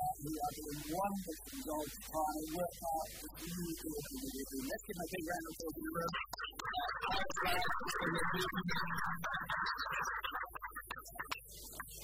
uh, we are doing wonderful jobs trying to work out the new good that Let's give a big round of applause in the room.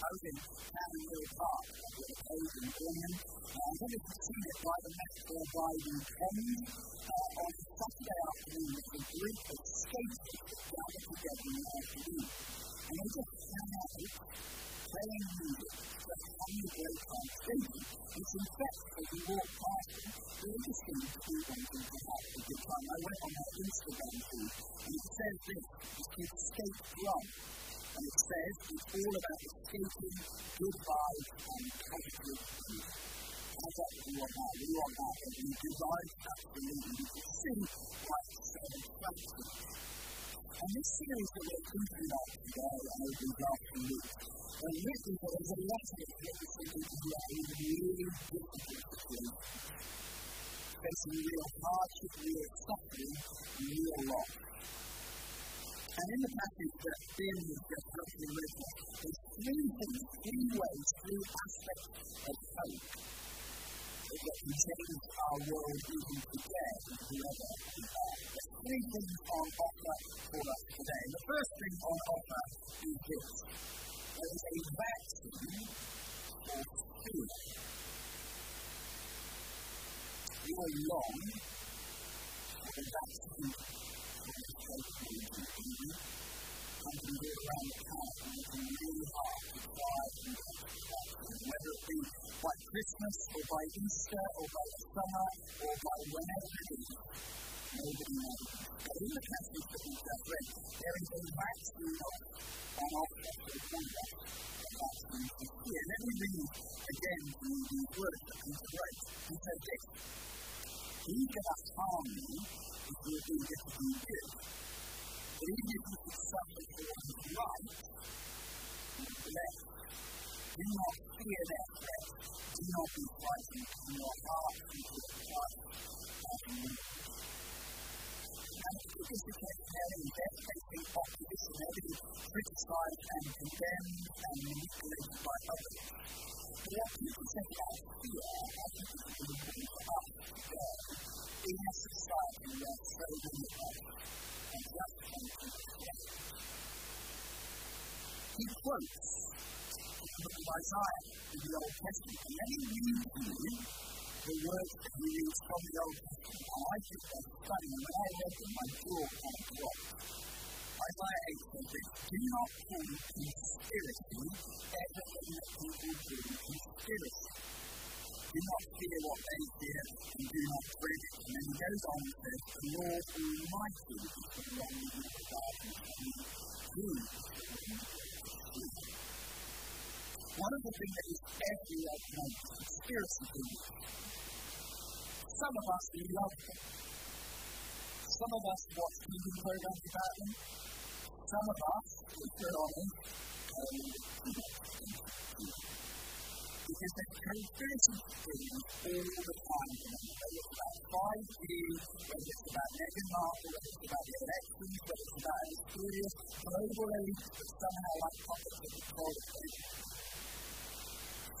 coat and having a little talk with a coat and women. Uh, I'm to proceed it by the metaphor by the end. Uh, on Saturday afternoon, there's a group of skaters that gather together in the afternoon. And they just hang out, playing music, just having a great time skating. It's in fact, as you walk past them, the interesting to one thing to have a good time. I went on my Instagram feed, and it says this, it's called Skate Drum. And it says it's all about escaping good vibes and positive energy. How's that? We're on that. We're on that. And we've designed it absolutely. You can see why it's so And this series that we're in for that today, and it was last week, and really there's a lot of things that we can do in really difficult situations. Facing real hardship, real suffering, real loss. And in the passage that Ben has just helped me read, there's three things, three ways, three aspects of faith that can change our world even today, whoever we There's three things on offer for us today. the first thing on offer is this. There is a vaccine for fear. You are long for the vaccine by Christmas or by Easter or by the summer or by whenever it is. Nobody knows. But in the passage that we just read, there is a maximum of an offset of conduct that seems to here. Let me read again from these words that Peter wrote. He said this He that harm me if you will be eager to do good. But even if you should suffer for it right, your do not fear that breath, do not be frightened, and your heart, for fear of Christ, hath moved. I think it was because they opposition, criticised and condemned and manipulated by others. But what people say about fear, I think the of in our society where so many and just from He quotes from the book of Isaiah in the Old Testament, and then to you the words that we use from the Old Testament. I just study them and I read them, my jaw kind of dropped. Isaiah 8 says this, Do not do conspiracy everything that people do in conspiracy. Do not fear what they fear and do not dread it. And then he goes on and says, The Lord Almighty is the one who will guard you. He is the one who will guard you. One of the things that is every right now is conspiracy theories. Some of us love them. Some of us watch TV programs about them. Some of us, if we're honest, because there's conspiracy theories all the time. Whether it's about 5G, whether it's about Meghan Markle, whether it's about the elections, whether it's about a mysterious global elite that somehow like pockets of control of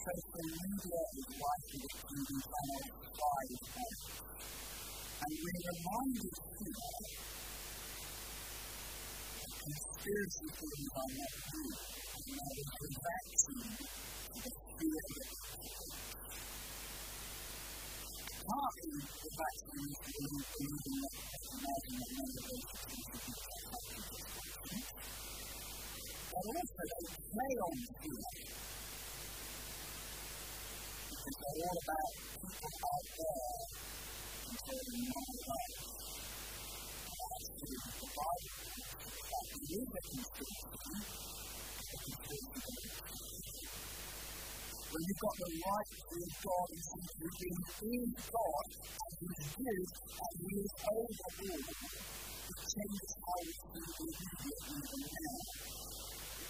social media is widely distributed channel wide And we reminded people that conspiracy theories are not true, and that is a vaccine to the fear that Partly, the vaccine is really believing that that none of those things are But also, they play on fear is all about people out there controlling human rights. to the when you've got the right with God and you in God and He is good and He is over it changes how we see the immediate now.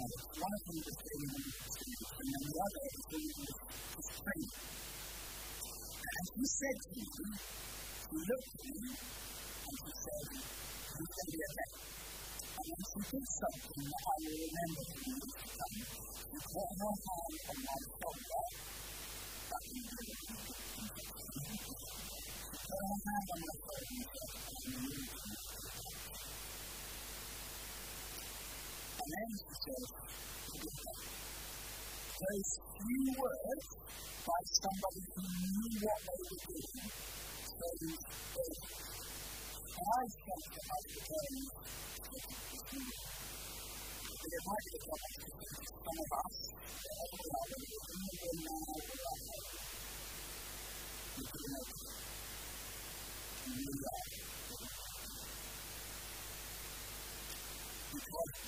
One of them was getting old, and then the other one was just training. And she said to me, she looked at me, and she said, he's going to be a vet. And when she did something, I will remember who it is to come, she put her hand on my shoulder. That didn't mean that she could contract another disease. put her hand on my shoulder and said, I'm going to be a And then she says, forgive Those few words by somebody who knew what they were doing changed that my forgiveness took a story. And it might be a couple of the things some of us, whether we the room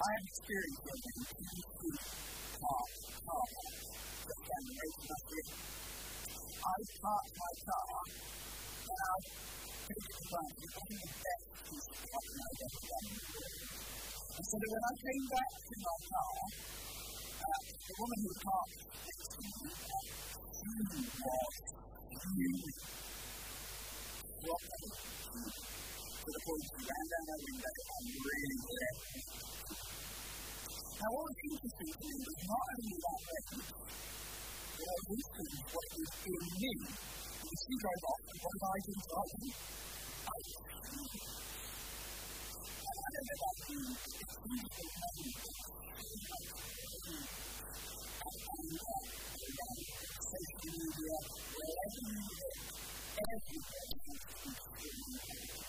have experienced it when you can see talk, talk, the generation of you. I taught my talk, and I think it's one of the only best pieces of talk I've ever done in the world. And so when I came back to my talk, the woman who taught me, she was really, really, really, to down that window really Now, what was interesting to me was not only that reference, but I was interested in what was in me. And she drove off, and what I didn't like I was And I don't know about you, but it's huge me. wherever you live, everybody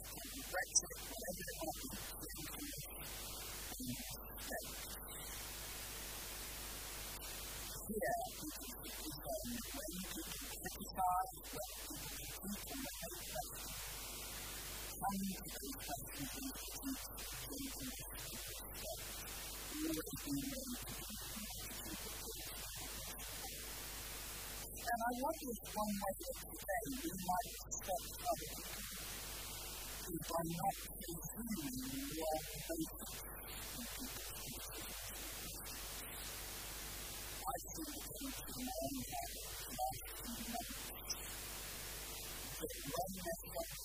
And I wonder if one way that today we might stop trouble is by not presuming we are based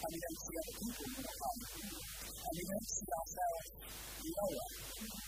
And we don't see other people in the world. And we don't see ourselves in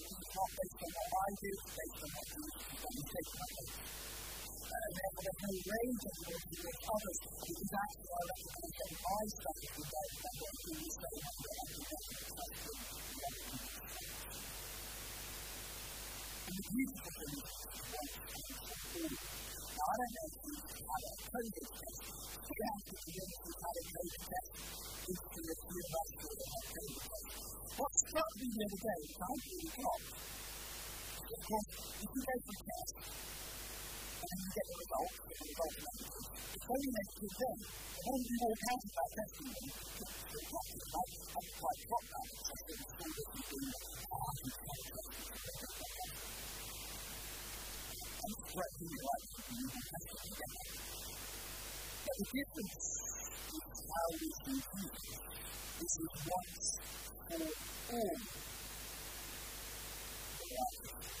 based on what I do, based on what you do, And there's no rage at what with others, which is actually, I recognise that my with is better than what you say, to do. And the beautiful thing is, now, I don't know if you have a COVID test, but you have to be able to have a COVID test the university of What's struck me the other day was I really got Because, if you go for a test, and then you get the results, or the results that you get, if only you make it today, then you won't have to go back to testing when you get is doctorate. I've talked about this, I've told this to all you, and I have get my doctorate. I'm surprised how you like it. You won't have to But the difference is how we see Jesus. This is once for all. We're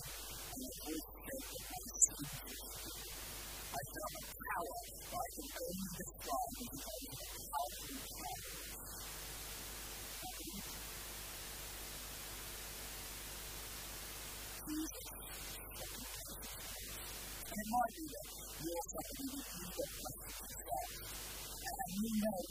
you know